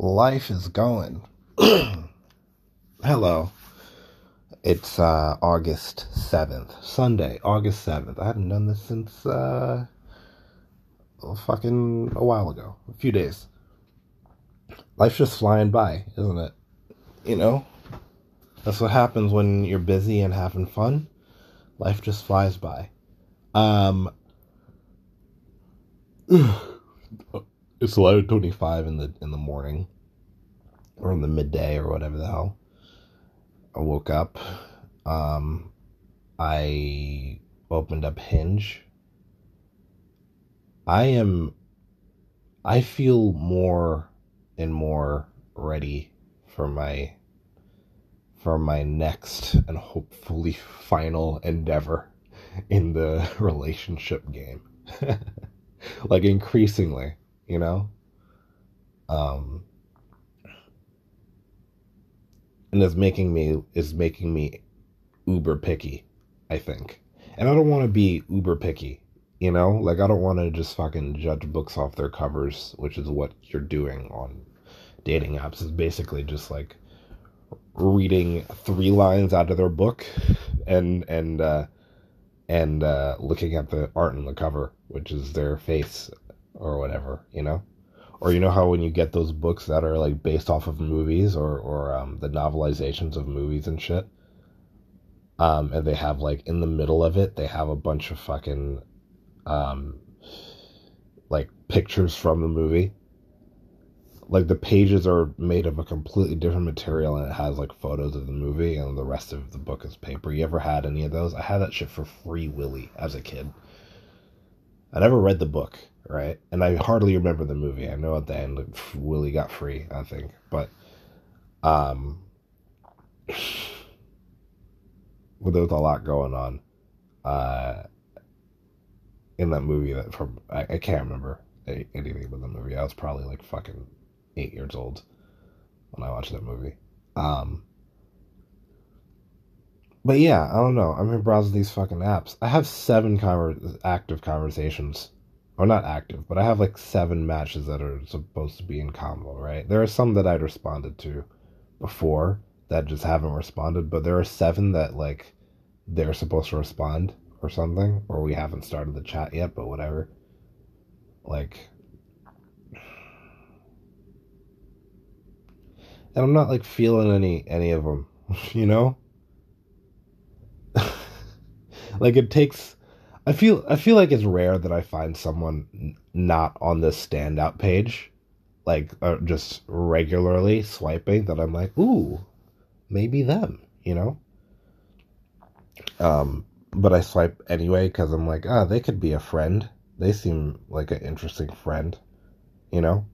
life is going. Hello. It's uh, August 7th, Sunday, August 7th. I haven't done this since uh, fucking a while ago, a few days. Life's just flying by, isn't it? You know? That's what happens when you're busy and having fun. Life just flies by. Um, it's 11:25 in the in the morning or in the midday or whatever the hell. I woke up. Um, I opened up Hinge. I am. I feel more and more ready for my for my next and hopefully final endeavor in the relationship game. like increasingly, you know? Um and it's making me is making me uber picky, I think. And I don't want to be uber picky, you know? Like I don't want to just fucking judge books off their covers, which is what you're doing on dating apps is basically just like reading three lines out of their book and and uh and uh looking at the art on the cover which is their face or whatever you know or you know how when you get those books that are like based off of movies or or um the novelizations of movies and shit um and they have like in the middle of it they have a bunch of fucking um like pictures from the movie like the pages are made of a completely different material and it has like photos of the movie and the rest of the book is paper. You ever had any of those? I had that shit for free willy as a kid. I never read the book, right? And I hardly remember the movie. I know at the end Willy got free, I think. But um well, there was a lot going on uh in that movie that from I, I can't remember anything about the movie. I was probably like fucking eight years old when I watched that movie. Um, but yeah, I don't know. I'm browsing these fucking apps. I have seven conver- active conversations, or not active, but I have like seven matches that are supposed to be in combo. Right? There are some that I'd responded to before that just haven't responded, but there are seven that like they're supposed to respond or something, or we haven't started the chat yet, but whatever. Like and I'm not like feeling any any of them, you know. like it takes. I feel I feel like it's rare that I find someone not on this standout page, like uh, just regularly swiping that I'm like, ooh, maybe them, you know. Um, but I swipe anyway because I'm like, ah, they could be a friend. They seem like an interesting friend, you know.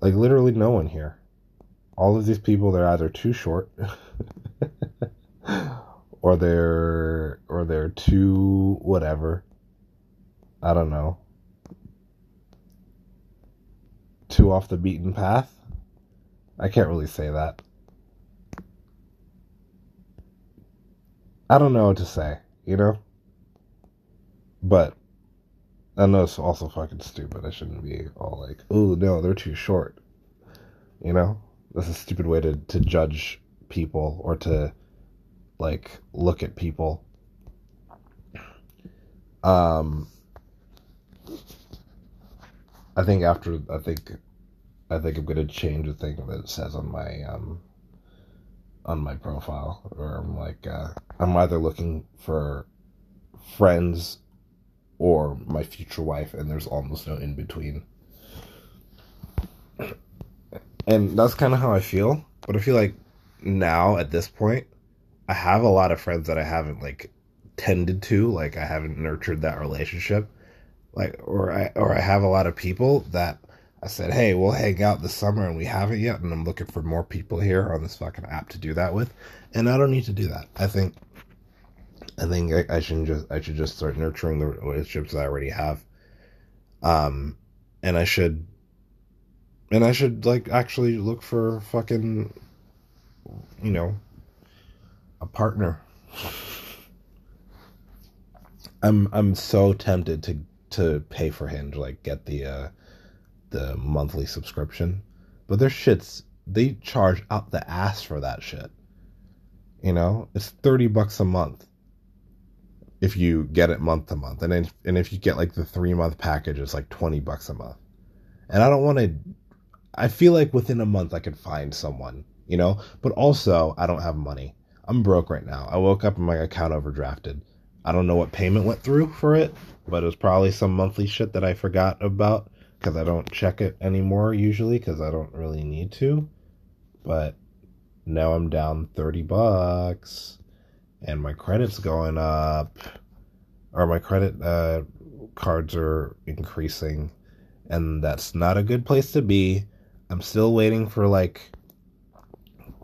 Like literally no one here all of these people they're either too short or they're or they're too whatever. I don't know. Too off the beaten path. I can't really say that. I don't know what to say you know? But i know it's also fucking stupid. I shouldn't be all like oh no they're too short. You know? That's a stupid way to, to judge people or to like look at people. Um, I think after I think I think I'm gonna change the thing that it says on my um on my profile, or I'm like uh, I'm either looking for friends or my future wife, and there's almost no in between and that's kind of how I feel. But I feel like now at this point, I have a lot of friends that I haven't like tended to, like I haven't nurtured that relationship, like or I or I have a lot of people that I said, hey, we'll hang out this summer, and we haven't yet, and I'm looking for more people here on this fucking app to do that with, and I don't need to do that. I think, I think I, I should just I should just start nurturing the relationships that I already have, um, and I should and I should like actually look for fucking you know a partner. I'm I'm so tempted to to pay for Hinge, like get the uh the monthly subscription. but their shits they charge out the ass for that shit. You know, it's thirty bucks a month if you get it month to month, and and if you get like the three month package, it's like twenty bucks a month. And I don't want to. I feel like within a month I could find someone, you know. But also, I don't have money. I'm broke right now. I woke up and my account overdrafted. I don't know what payment went through for it, but it was probably some monthly shit that I forgot about because I don't check it anymore usually because I don't really need to. But now I'm down 30 bucks and my credit's going up or my credit uh, cards are increasing and that's not a good place to be. I'm still waiting for like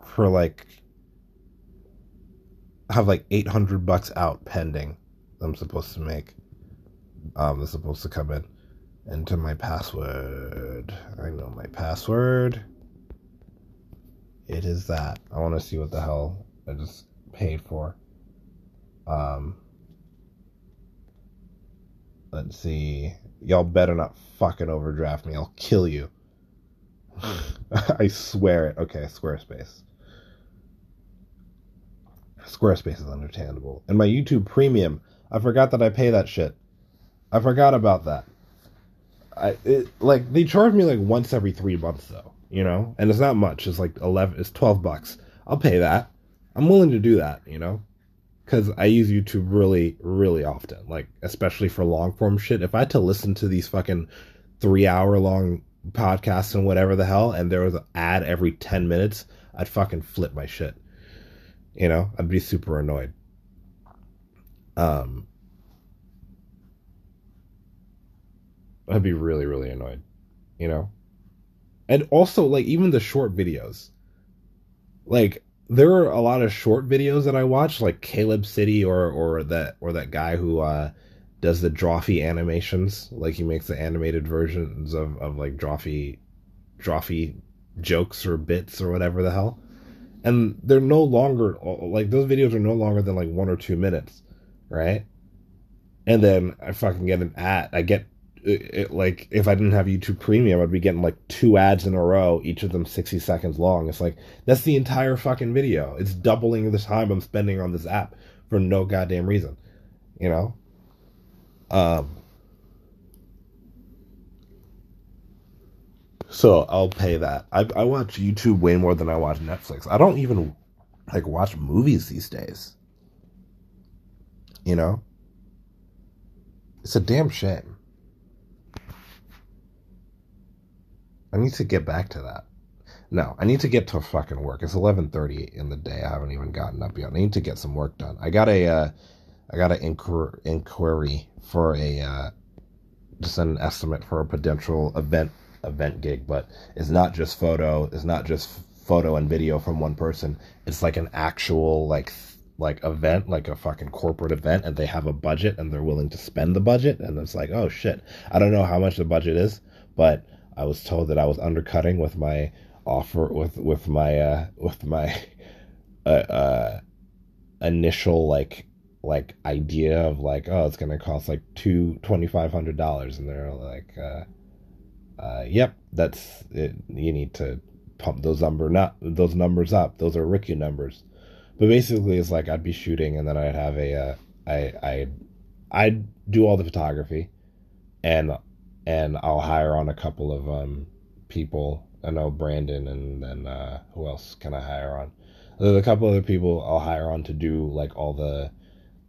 for like have like 800 bucks out pending I'm supposed to make. Um, that's supposed to come in. Enter my password. I know my password. It is that. I want to see what the hell I just paid for. Um, let's see. Y'all better not fucking overdraft me. I'll kill you. I swear it. Okay, Squarespace. Squarespace is understandable. And my YouTube Premium, I forgot that I pay that shit. I forgot about that. I it, like they charge me like once every three months though, you know, and it's not much. It's like eleven. It's twelve bucks. I'll pay that. I'm willing to do that, you know, because I use YouTube really, really often. Like especially for long form shit. If I had to listen to these fucking three hour long podcasts and whatever the hell, and there was an ad every ten minutes, I'd fucking flip my shit. You know, I'd be super annoyed. Um, I'd be really, really annoyed. You know, and also like even the short videos. Like there are a lot of short videos that I watch, like Caleb City or or that or that guy who uh, does the Drawfee animations. Like he makes the animated versions of of like Drawfee Drawfee jokes or bits or whatever the hell and they're no longer like those videos are no longer than like one or two minutes, right? And then I fucking get an ad. I get it, it, like if I didn't have YouTube Premium, I'd be getting like two ads in a row, each of them sixty seconds long. It's like that's the entire fucking video. It's doubling the time I'm spending on this app for no goddamn reason, you know. Um, So I'll pay that. I, I watch YouTube way more than I watch Netflix. I don't even like watch movies these days. You know? It's a damn shame. I need to get back to that. No, I need to get to fucking work. It's eleven thirty in the day. I haven't even gotten up yet. I need to get some work done. I got a, uh, I got an inquir- inquiry for a, uh, just an estimate for a potential event event gig, but it's not just photo. It's not just photo and video from one person. It's like an actual like like event, like a fucking corporate event, and they have a budget and they're willing to spend the budget. And it's like, oh shit, I don't know how much the budget is, but I was told that I was undercutting with my offer with with my uh with my uh, uh initial like like idea of like oh it's gonna cost like two twenty five hundred dollars and they're like uh uh, yep, that's it. You need to pump those number not those numbers up. Those are Ricky numbers. But basically, it's like I'd be shooting, and then I'd have a uh, I I I'd do all the photography, and and I'll hire on a couple of um people. I know Brandon, and then uh, who else can I hire on? There's a couple other people I'll hire on to do like all the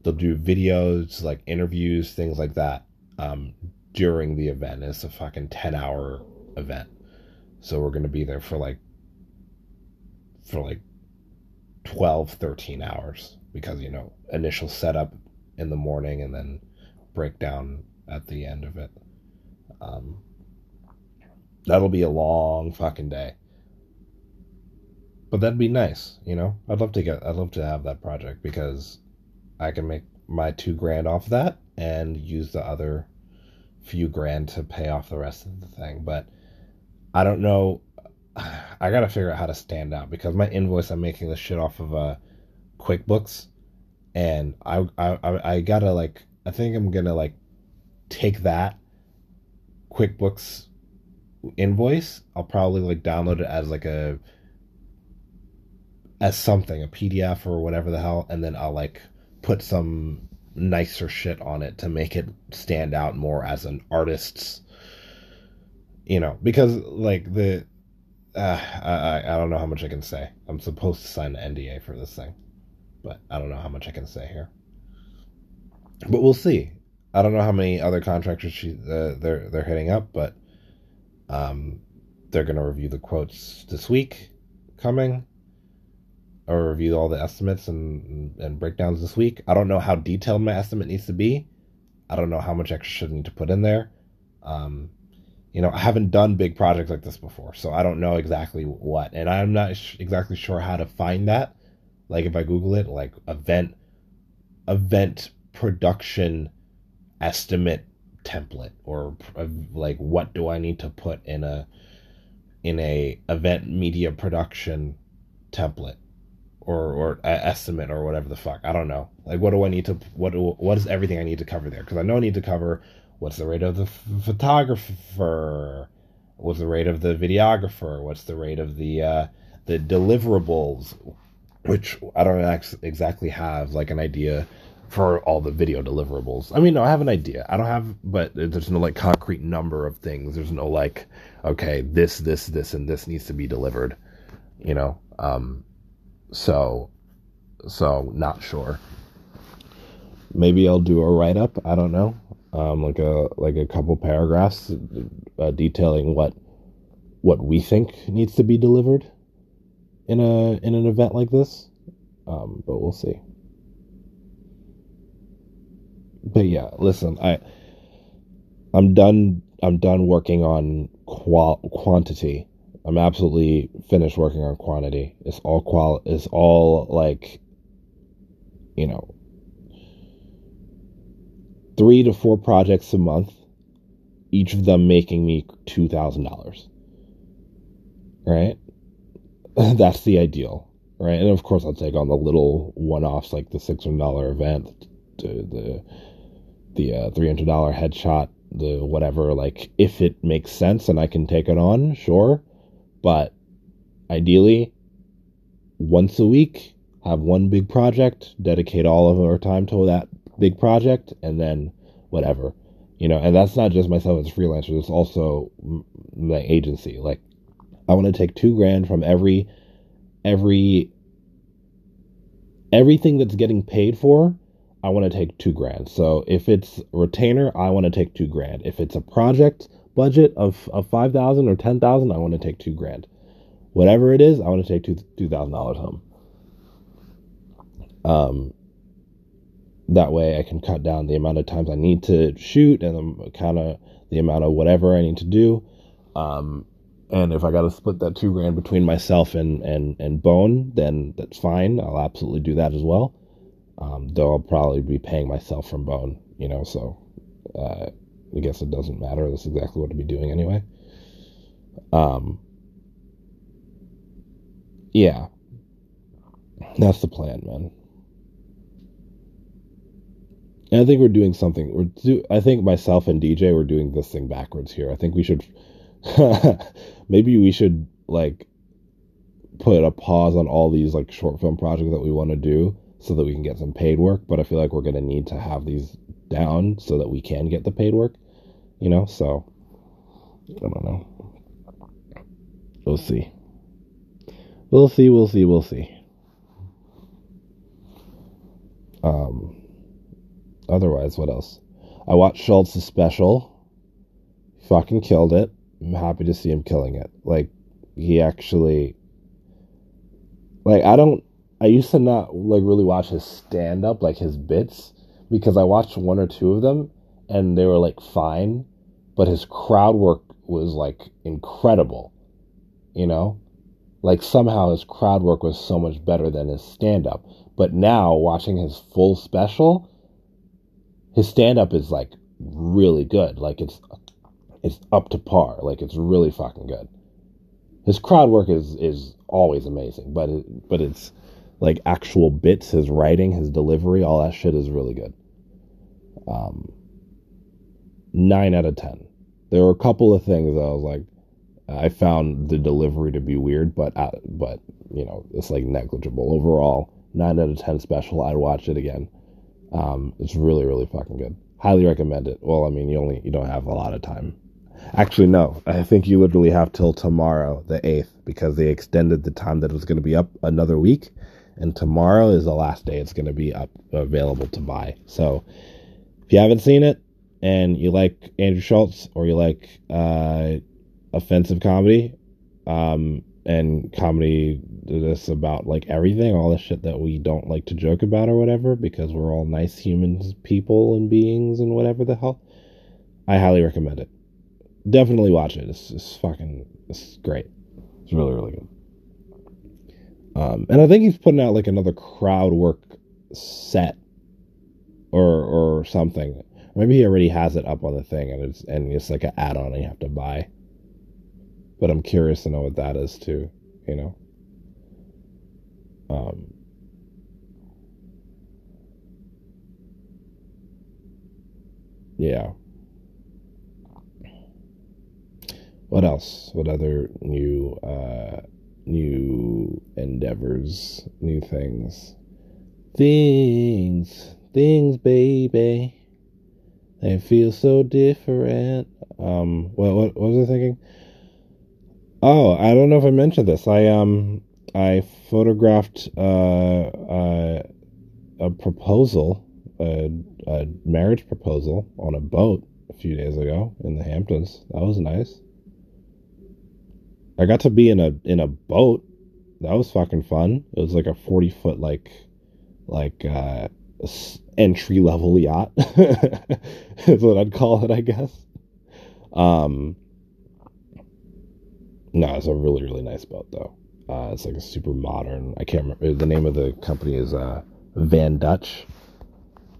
they'll do videos, like interviews, things like that. Um, during the event. It's a fucking 10 hour event. So we're going to be there for like, for like 12, 13 hours because, you know, initial setup in the morning and then breakdown at the end of it. Um, that'll be a long fucking day. But that'd be nice, you know? I'd love to get, I'd love to have that project because I can make my two grand off that and use the other few grand to pay off the rest of the thing. But I don't know. I gotta figure out how to stand out because my invoice I'm making the shit off of uh, QuickBooks, and I, I I gotta like I think I'm gonna like take that QuickBooks invoice, I'll probably like download it as like a as something, a PDF or whatever the hell, and then I'll like put some nicer shit on it to make it stand out more as an artist's you know, because like the uh, I I don't know how much I can say. I'm supposed to sign an NDA for this thing, but I don't know how much I can say here. But we'll see. I don't know how many other contractors she uh, they're they're hitting up, but um, they're gonna review the quotes this week coming, or review all the estimates and and breakdowns this week. I don't know how detailed my estimate needs to be. I don't know how much extra should need to put in there. Um, you know, I haven't done big projects like this before, so I don't know exactly what, and I'm not sh- exactly sure how to find that. Like if I Google it, like event, event production estimate template, or uh, like what do I need to put in a in a event media production template or or estimate or whatever the fuck. I don't know. Like what do I need to what what is everything I need to cover there? Because I know I need to cover What's the rate of the photographer? What's the rate of the videographer? What's the rate of the uh, the deliverables? Which I don't ex- exactly have like an idea for all the video deliverables. I mean, no, I have an idea. I don't have, but there's no like concrete number of things. There's no like, okay, this, this, this, and this needs to be delivered. You know, um, so, so not sure. Maybe I'll do a write up. I don't know um, like a like a couple paragraphs uh, detailing what what we think needs to be delivered in a in an event like this. Um, but we'll see. But yeah, listen, I I'm done. I'm done working on qual quantity. I'm absolutely finished working on quantity. It's all qual. It's all like, you know, three to four projects a month, each of them making me $2,000. Right? That's the ideal. Right? And of course, I'll take on the little one offs like the $600 event, the, the uh, $300 headshot, the whatever. Like, if it makes sense and I can take it on, sure. But ideally, once a week, have one big project, dedicate all of our time to that big project and then whatever. You know and that's not just myself as a freelancer it's also my agency. Like i want to take two grand from every every everything that's getting paid for i want to take two grand. So if it's retainer i want to take two grand. If it's a project budget of, of 5000 or 10000 i want to take two grand whatever it is i want to take two $2000 home um that way I can cut down the amount of times I need to shoot and kind of the amount of whatever I need to do. Um, and if I got to split that two grand between myself and, and, and Bone, then that's fine. I'll absolutely do that as well. Um, though I'll probably be paying myself from Bone, you know, so uh, I guess it doesn't matter. That's exactly what I'll be doing anyway. Um, yeah, that's the plan, man. And I think we're doing something. We're do, I think myself and DJ we're doing this thing backwards here. I think we should maybe we should like put a pause on all these like short film projects that we want to do so that we can get some paid work, but I feel like we're going to need to have these down so that we can get the paid work, you know? So I don't know. We'll see. We'll see, we'll see, we'll see. Um otherwise, what else? I watched Schulz's special. Fucking killed it. I'm happy to see him killing it. Like, he actually. Like, I don't. I used to not, like, really watch his stand up, like his bits, because I watched one or two of them and they were, like, fine. But his crowd work was, like, incredible. You know? Like, somehow his crowd work was so much better than his stand up. But now, watching his full special, his stand up is like really good. Like it's it's up to par. Like it's really fucking good. His crowd work is is always amazing, but it, but it's like actual bits, his writing, his delivery, all that shit is really good. Um, nine out of ten. There were a couple of things I was like, I found the delivery to be weird, but uh, but you know it's like negligible overall. Nine out of ten special. I'd watch it again. Um, it's really really fucking good. Highly recommend it. Well, I mean you only you don't have a lot of time. Actually, no. I think you literally have till tomorrow, the eighth, because they extended the time that it was going to be up another week, and tomorrow is the last day it's going to be up available to buy. So if you haven't seen it and you like Andrew Schulz or you like uh, offensive comedy um, and comedy that's about like everything, all the shit that we don't like to joke about or whatever, because we're all nice humans, people, and beings, and whatever the hell. I highly recommend it. Definitely watch it. It's, it's fucking it's great. It's really really good. Um, and I think he's putting out like another crowd work set or or something. Maybe he already has it up on the thing and it's and it's like an add-on you have to buy. But I'm curious to know what that is too, you know. Um Yeah. What else? What other new uh new endeavors, new things? Things, things, baby. They feel so different. Um, what, what, what was I thinking? Oh, I don't know if I mentioned this. I um, I photographed uh, uh a proposal, a, a marriage proposal on a boat a few days ago in the Hamptons. That was nice. I got to be in a in a boat. That was fucking fun. It was like a forty foot like like uh entry level yacht is what I'd call it, I guess. Um, no, it's a really really nice boat though. Uh, it's like a super modern. I can't remember the name of the company is uh, Van Dutch,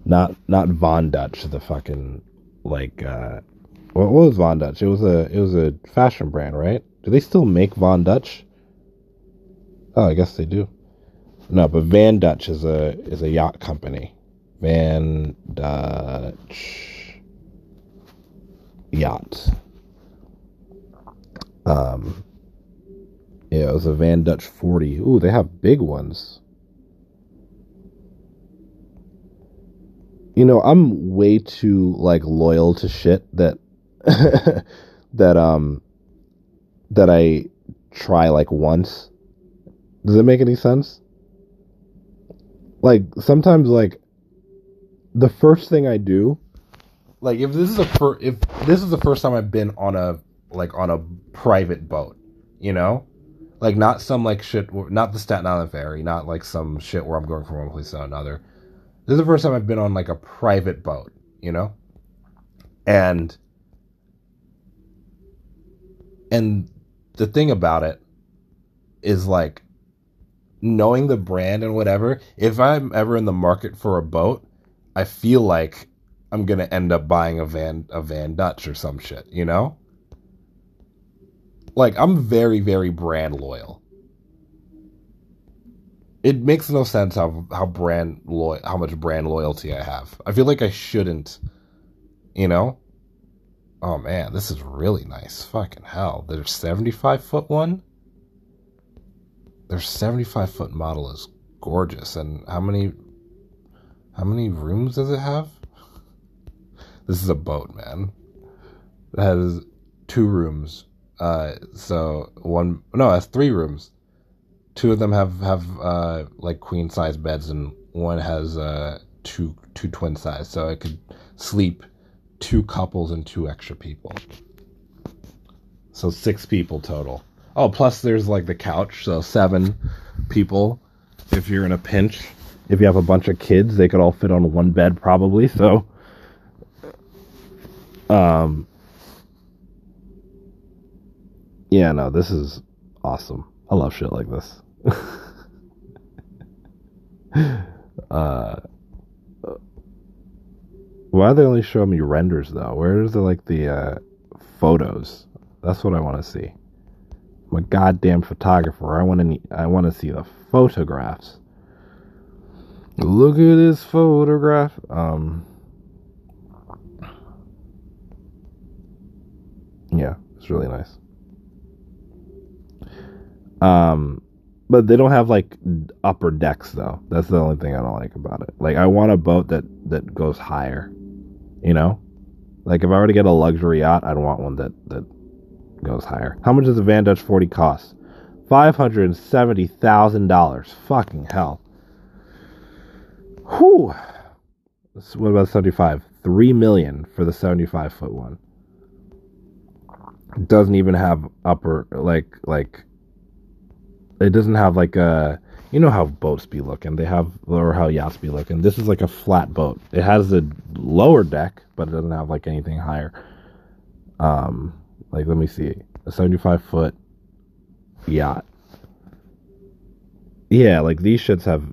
not not Von Dutch. The fucking like uh, what was Von Dutch? It was a it was a fashion brand, right? Do they still make Von Dutch? Oh, I guess they do. No, but Van Dutch is a is a yacht company. Van Dutch yacht. Um, yeah, it was a Van Dutch 40. Ooh, they have big ones. You know, I'm way too like loyal to shit that that um that I try like once. Does it make any sense? Like sometimes like the first thing I do like if this is a fir- if this is the first time I've been on a like on a private boat, you know? Like not some like shit not the Staten Island ferry, not like some shit where I'm going from one place to another. This is the first time I've been on like a private boat, you know? And and the thing about it is like knowing the brand and whatever, if I'm ever in the market for a boat, I feel like I'm gonna end up buying a van a Van Dutch or some shit, you know? Like I'm very, very brand loyal. It makes no sense how how brand loyal how much brand loyalty I have. I feel like I shouldn't, you know? Oh man, this is really nice. Fucking hell. There's 75 foot one. Their 75 foot model is gorgeous. And how many how many rooms does it have? This is a boat, man. It has two rooms. Uh, so one no, it has three rooms. Two of them have have uh, like queen size beds, and one has uh, two two twin size. So I could sleep two couples and two extra people. So six people total. Oh, plus there's like the couch, so seven people. If you're in a pinch, if you have a bunch of kids, they could all fit on one bed probably. So, um, yeah, no, this is awesome. I love shit like this. uh, why they only showing me renders though? Where's the like the uh, photos? That's what I want to see. I'm a goddamn photographer. I want to I want to see the photographs. Look at this photograph. Um Yeah, it's really nice. Um, but they don't have like upper decks though. That's the only thing I don't like about it. Like I want a boat that that goes higher. You know, like if I were to get a luxury yacht, I'd want one that that goes higher. How much does a Van Dutch 40 cost? Five hundred and seventy thousand dollars. Fucking hell. Whew. What about the 75? Three million for the 75 foot one. It doesn't even have upper like like it doesn't have like a you know how boats be looking. They have or how yachts be looking. This is like a flat boat. It has a lower deck, but it doesn't have like anything higher. Um, like let me see, a seventy-five foot yacht. Yeah, like these shits have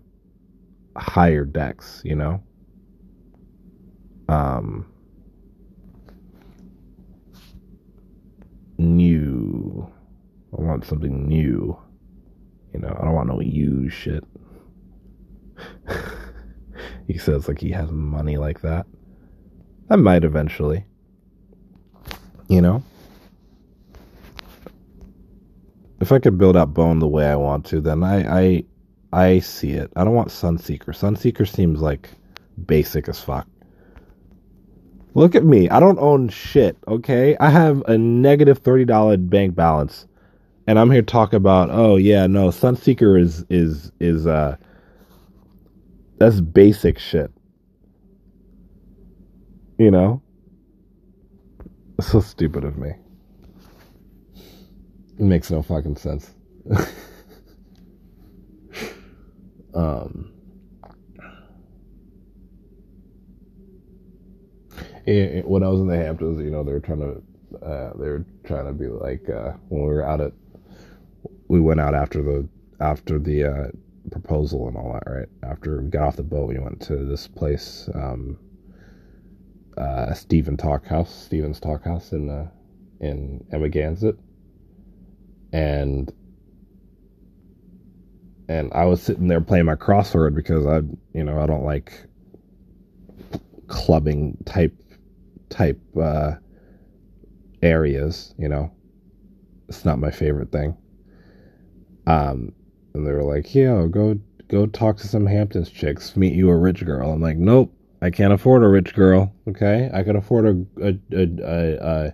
higher decks, you know. Um, new. I want something new. You know, I don't want no used shit. he says like he has money like that. I might eventually. You know? If I could build out Bone the way I want to, then I I I see it. I don't want Sunseeker. Sunseeker seems like basic as fuck. Look at me. I don't own shit, okay? I have a negative $30 bank balance and I'm here to talk about oh yeah no Sunseeker is is is uh that's basic shit. You know? So stupid of me. It makes no fucking sense. um when I was in the Hamptons, you know, they were trying to uh, they were trying to be like uh, when we were out at we went out after the after the uh, proposal and all that, right? After we got off the boat, we went to this place, um, uh, Stephen Talk House, Stephen's Talk House in uh, in Amagansett, and and I was sitting there playing my crossword because I, you know, I don't like clubbing type type uh, areas, you know. It's not my favorite thing. Um, and they were like, "Yeah, go go talk to some Hamptons chicks. Meet you a rich girl." I'm like, "Nope, I can't afford a rich girl. Okay, I can afford a a a, a,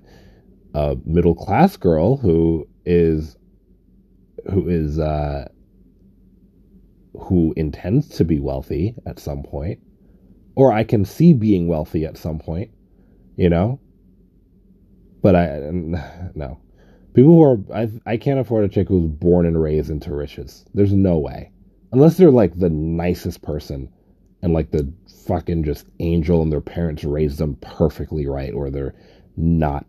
a middle class girl who is who is uh, who intends to be wealthy at some point, or I can see being wealthy at some point. You know." But I no, People who are I I can't afford a chick who's born and raised into riches. There's no way. Unless they're like the nicest person and like the fucking just angel and their parents raised them perfectly right or they're not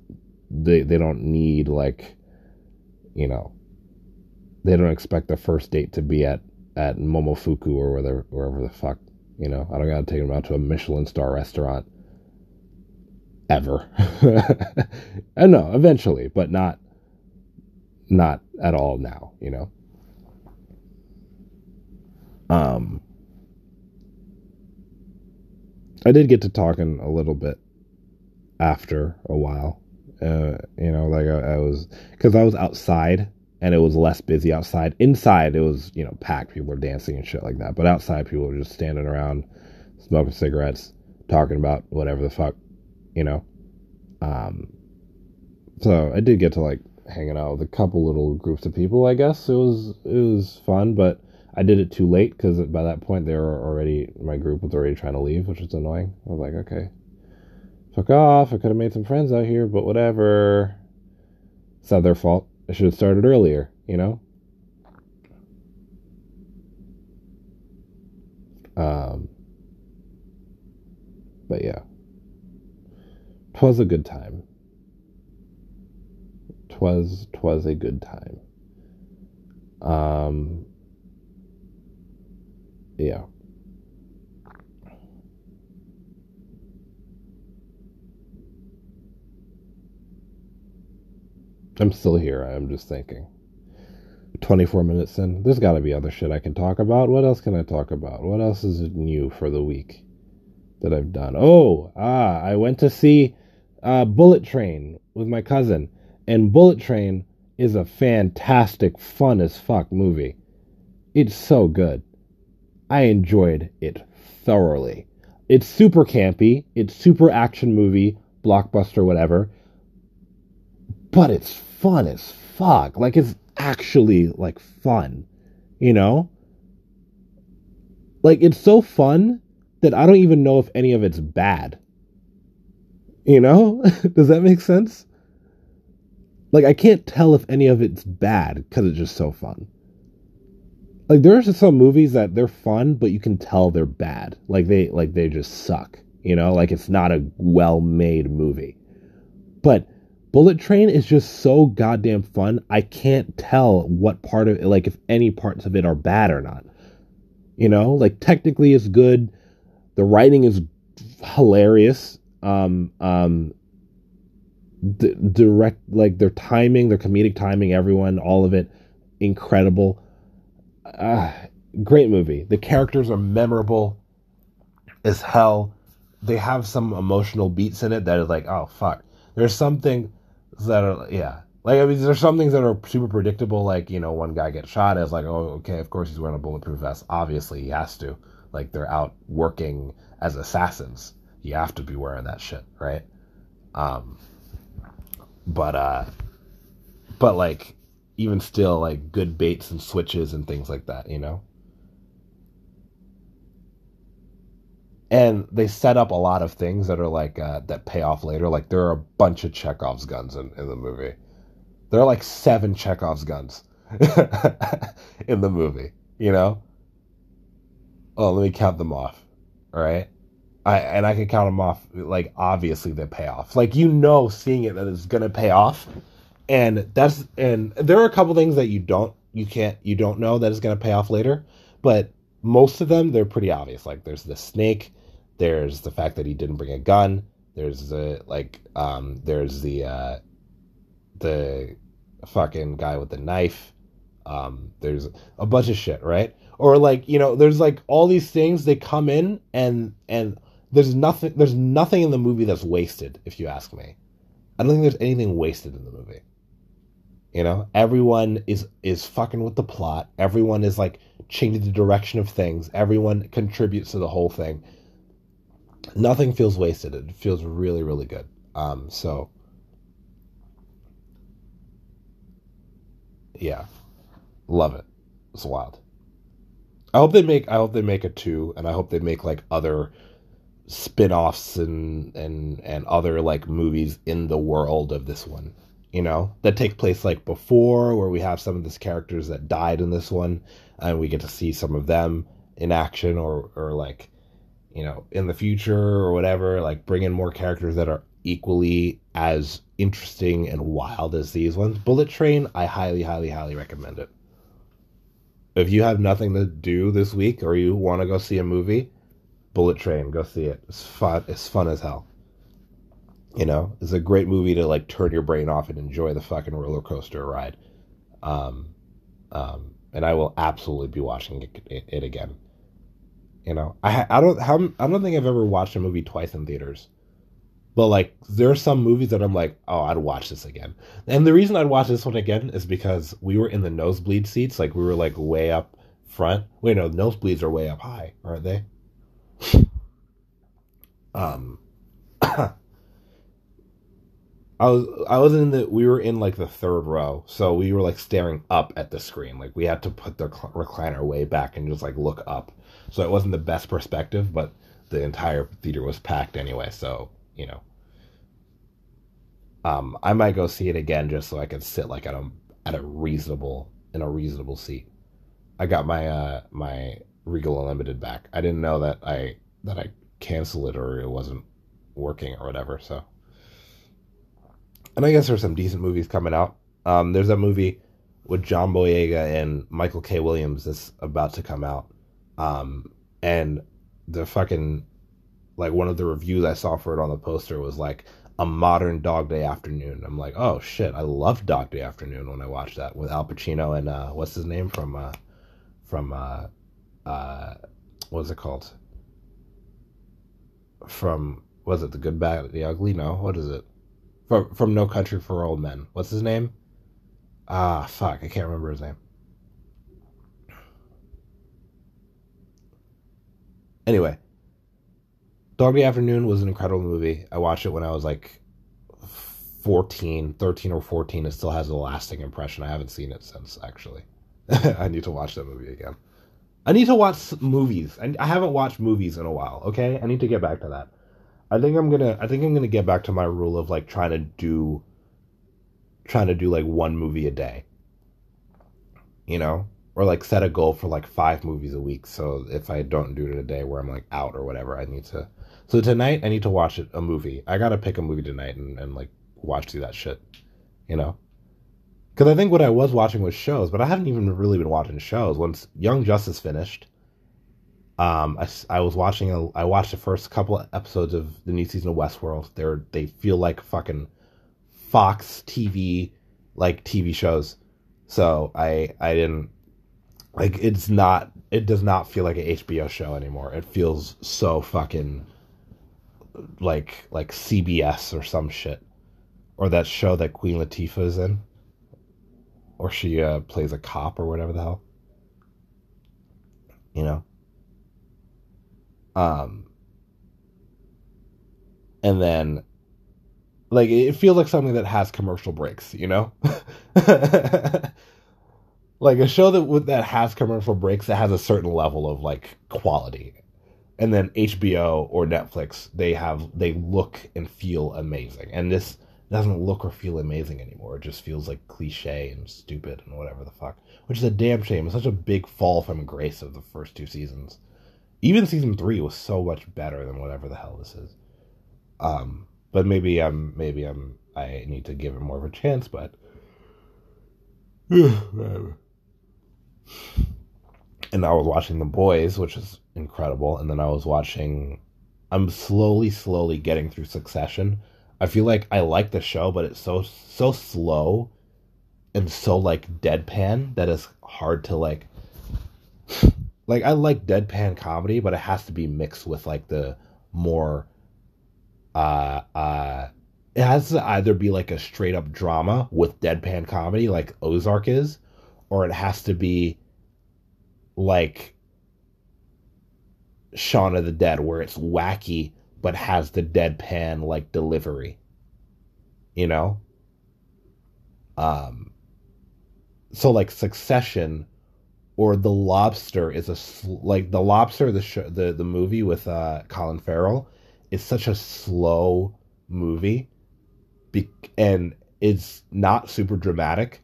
they they don't need like you know they don't expect the first date to be at at Momofuku or wherever wherever the fuck you know I don't gotta take them out to a Michelin star restaurant ever. I know eventually, but not not at all now, you know. Um, I did get to talking a little bit after a while. Uh, you know, like I, I was because I was outside and it was less busy outside. Inside, it was you know packed. People were dancing and shit like that. But outside, people were just standing around, smoking cigarettes, talking about whatever the fuck, you know. Um, so I did get to like hanging out with a couple little groups of people. I guess it was it was fun, but I did it too late because by that point they were already my group was already trying to leave, which was annoying. I was like, okay, fuck off. I could have made some friends out here, but whatever. It's not their fault. I should have started earlier, you know. Um, but yeah, twas a good time. 'Twas 'twas a good time. Um, yeah. I'm still here. I'm just thinking. 24 minutes in. There's got to be other shit I can talk about. What else can I talk about? What else is new for the week that I've done? Oh, ah, I went to see uh, Bullet Train with my cousin. And Bullet Train is a fantastic, fun as fuck movie. It's so good. I enjoyed it thoroughly. It's super campy, it's super action movie, blockbuster, whatever. But it's fun as fuck. Like it's actually like fun. You know? Like it's so fun that I don't even know if any of it's bad. You know? Does that make sense? Like I can't tell if any of it's bad because it's just so fun. Like there are some movies that they're fun, but you can tell they're bad. Like they like they just suck. You know, like it's not a well made movie. But Bullet Train is just so goddamn fun. I can't tell what part of it, like if any parts of it are bad or not. You know, like technically it's good. The writing is hilarious. Um, um, d- direct, like their timing, their comedic timing, everyone, all of it, incredible. Uh, great movie. The characters are memorable as hell. They have some emotional beats in it that is like, oh fuck. There's something that are yeah. Like I mean, there's some things that are super predictable. Like you know, one guy gets shot. It's like, oh, okay, of course he's wearing a bulletproof vest. Obviously, he has to. Like they're out working as assassins. You have to be wearing that shit, right? Um, but uh, but like even still, like good baits and switches and things like that, you know. and they set up a lot of things that are like uh, that pay off later. Like there are a bunch of Chekhov's guns in, in the movie. There are like seven Chekhov's guns in the movie. You know. Oh, let me count them off. All right. I and I can count them off. Like obviously they pay off. Like you know, seeing it that it's gonna pay off, and that's and there are a couple things that you don't you can't you don't know that is gonna pay off later, but most of them they're pretty obvious. Like there's the snake there's the fact that he didn't bring a gun. There's the like um there's the uh the fucking guy with the knife. Um there's a bunch of shit, right? Or like, you know, there's like all these things they come in and and there's nothing there's nothing in the movie that's wasted, if you ask me. I don't think there's anything wasted in the movie. You know, everyone is is fucking with the plot. Everyone is like changing the direction of things. Everyone contributes to the whole thing nothing feels wasted. It feels really, really good. Um, so yeah, love it. It's wild. I hope they make. I hope they make a two, and I hope they make like other spin-offs and and and other like movies in the world of this one you know that take place like before where we have some of these characters that died in this one and we get to see some of them in action or or like you know, in the future or whatever, like bring in more characters that are equally as interesting and wild as these ones. Bullet Train, I highly, highly, highly recommend it. If you have nothing to do this week or you want to go see a movie, Bullet Train, go see it. It's fun. It's fun as hell. You know, it's a great movie to like turn your brain off and enjoy the fucking roller coaster ride. Um, um, and I will absolutely be watching it, it, it again. You know, I I don't how I don't think I've ever watched a movie twice in theaters. But like there are some movies that I'm like, oh, I'd watch this again. And the reason I'd watch this one again is because we were in the nosebleed seats, like we were like way up front. Wait, no, nosebleeds are way up high, aren't they? Um I was I was in the we were in like the third row, so we were like staring up at the screen. Like we had to put the recliner way back and just like look up. So it wasn't the best perspective, but the entire theater was packed anyway. So you know, um, I might go see it again just so I can sit like at a at a reasonable in a reasonable seat. I got my uh my Regal Unlimited back. I didn't know that I that I canceled it or it wasn't working or whatever. So and I guess there's some decent movies coming out. Um, there's a movie with John Boyega and Michael K. Williams that's about to come out. Um, and the fucking like one of the reviews I saw for it on the poster was like a modern Dog Day Afternoon. I'm like, oh shit, I love Dog Day Afternoon when I watched that with Al Pacino and uh, what's his name from uh, from uh, uh, what's it called? From was it the Good Bad the Ugly? No, what is it? from from No Country for Old Men. What's his name? Ah, fuck, I can't remember his name. Anyway, Dog Day Afternoon was an incredible movie. I watched it when I was like 14, 13 or 14. It still has a lasting impression. I haven't seen it since, actually. I need to watch that movie again. I need to watch movies. I, I haven't watched movies in a while, okay? I need to get back to that. I think I'm gonna I think I'm gonna get back to my rule of like trying to do trying to do like one movie a day. You know? Or like set a goal for like five movies a week. So if I don't do it a day where I'm like out or whatever, I need to So tonight I need to watch a movie. I gotta pick a movie tonight and, and like watch through that shit. You know? Because I think what I was watching was shows, but I haven't even really been watching shows. Once Young Justice finished, um, I, I was watching a, I watched the first couple episodes of the new season of Westworld. They're they feel like fucking Fox TV like TV shows. So I I didn't like it's not it does not feel like an HBO show anymore. It feels so fucking like like CBS or some shit. Or that show that Queen Latifah is in. Or she uh, plays a cop or whatever the hell. You know? Um, and then, like, it feels like something that has commercial breaks, you know? like a show that that has commercial breaks that has a certain level of like quality and then HBO or Netflix they have they look and feel amazing and this doesn't look or feel amazing anymore it just feels like cliche and stupid and whatever the fuck which is a damn shame it's such a big fall from grace of the first two seasons even season three was so much better than whatever the hell this is. Um, but maybe I'm maybe I'm I need to give it more of a chance. But and I was watching The Boys, which is incredible, and then I was watching. I'm slowly, slowly getting through Succession. I feel like I like the show, but it's so so slow and so like deadpan that it's hard to like like I like deadpan comedy, but it has to be mixed with like the more uh uh it has to either be like a straight up drama with deadpan comedy like Ozark is, or it has to be like Shaun of the Dead where it's wacky but has the deadpan like delivery. You know? Um so like Succession or The Lobster is a like The Lobster the show, the the movie with uh, Colin Farrell is such a slow movie, be- and it's not super dramatic,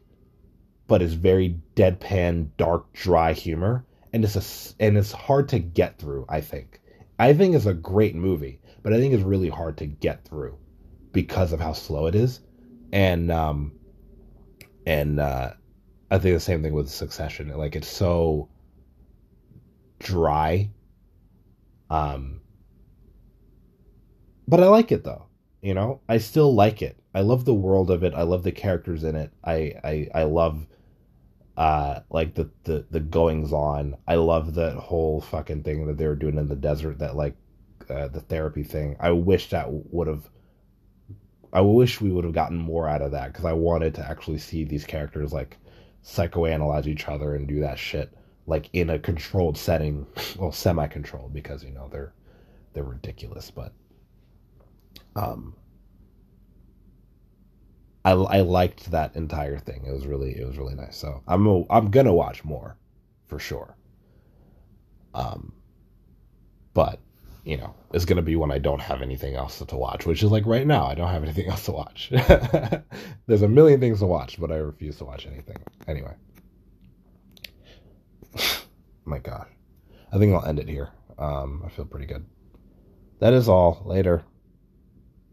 but it's very deadpan, dark, dry humor, and it's a and it's hard to get through. I think I think it's a great movie, but I think it's really hard to get through because of how slow it is, and um, and uh, I think the same thing with Succession. Like it's so dry. Um but I like it though. You know, I still like it. I love the world of it. I love the characters in it. I I, I love uh like the, the the goings on. I love that whole fucking thing that they were doing in the desert that like uh, the therapy thing. I wish that would have I wish we would have gotten more out of that because I wanted to actually see these characters like psychoanalyze each other and do that shit like in a controlled setting, well, semi-controlled because you know they're they're ridiculous, but um, I I liked that entire thing. It was really it was really nice. So I'm a, I'm gonna watch more, for sure. Um, but you know, is going to be when I don't have anything else to watch, which is like right now, I don't have anything else to watch. There's a million things to watch, but I refuse to watch anything. Anyway. My God. I think I'll end it here. Um, I feel pretty good. That is all. Later.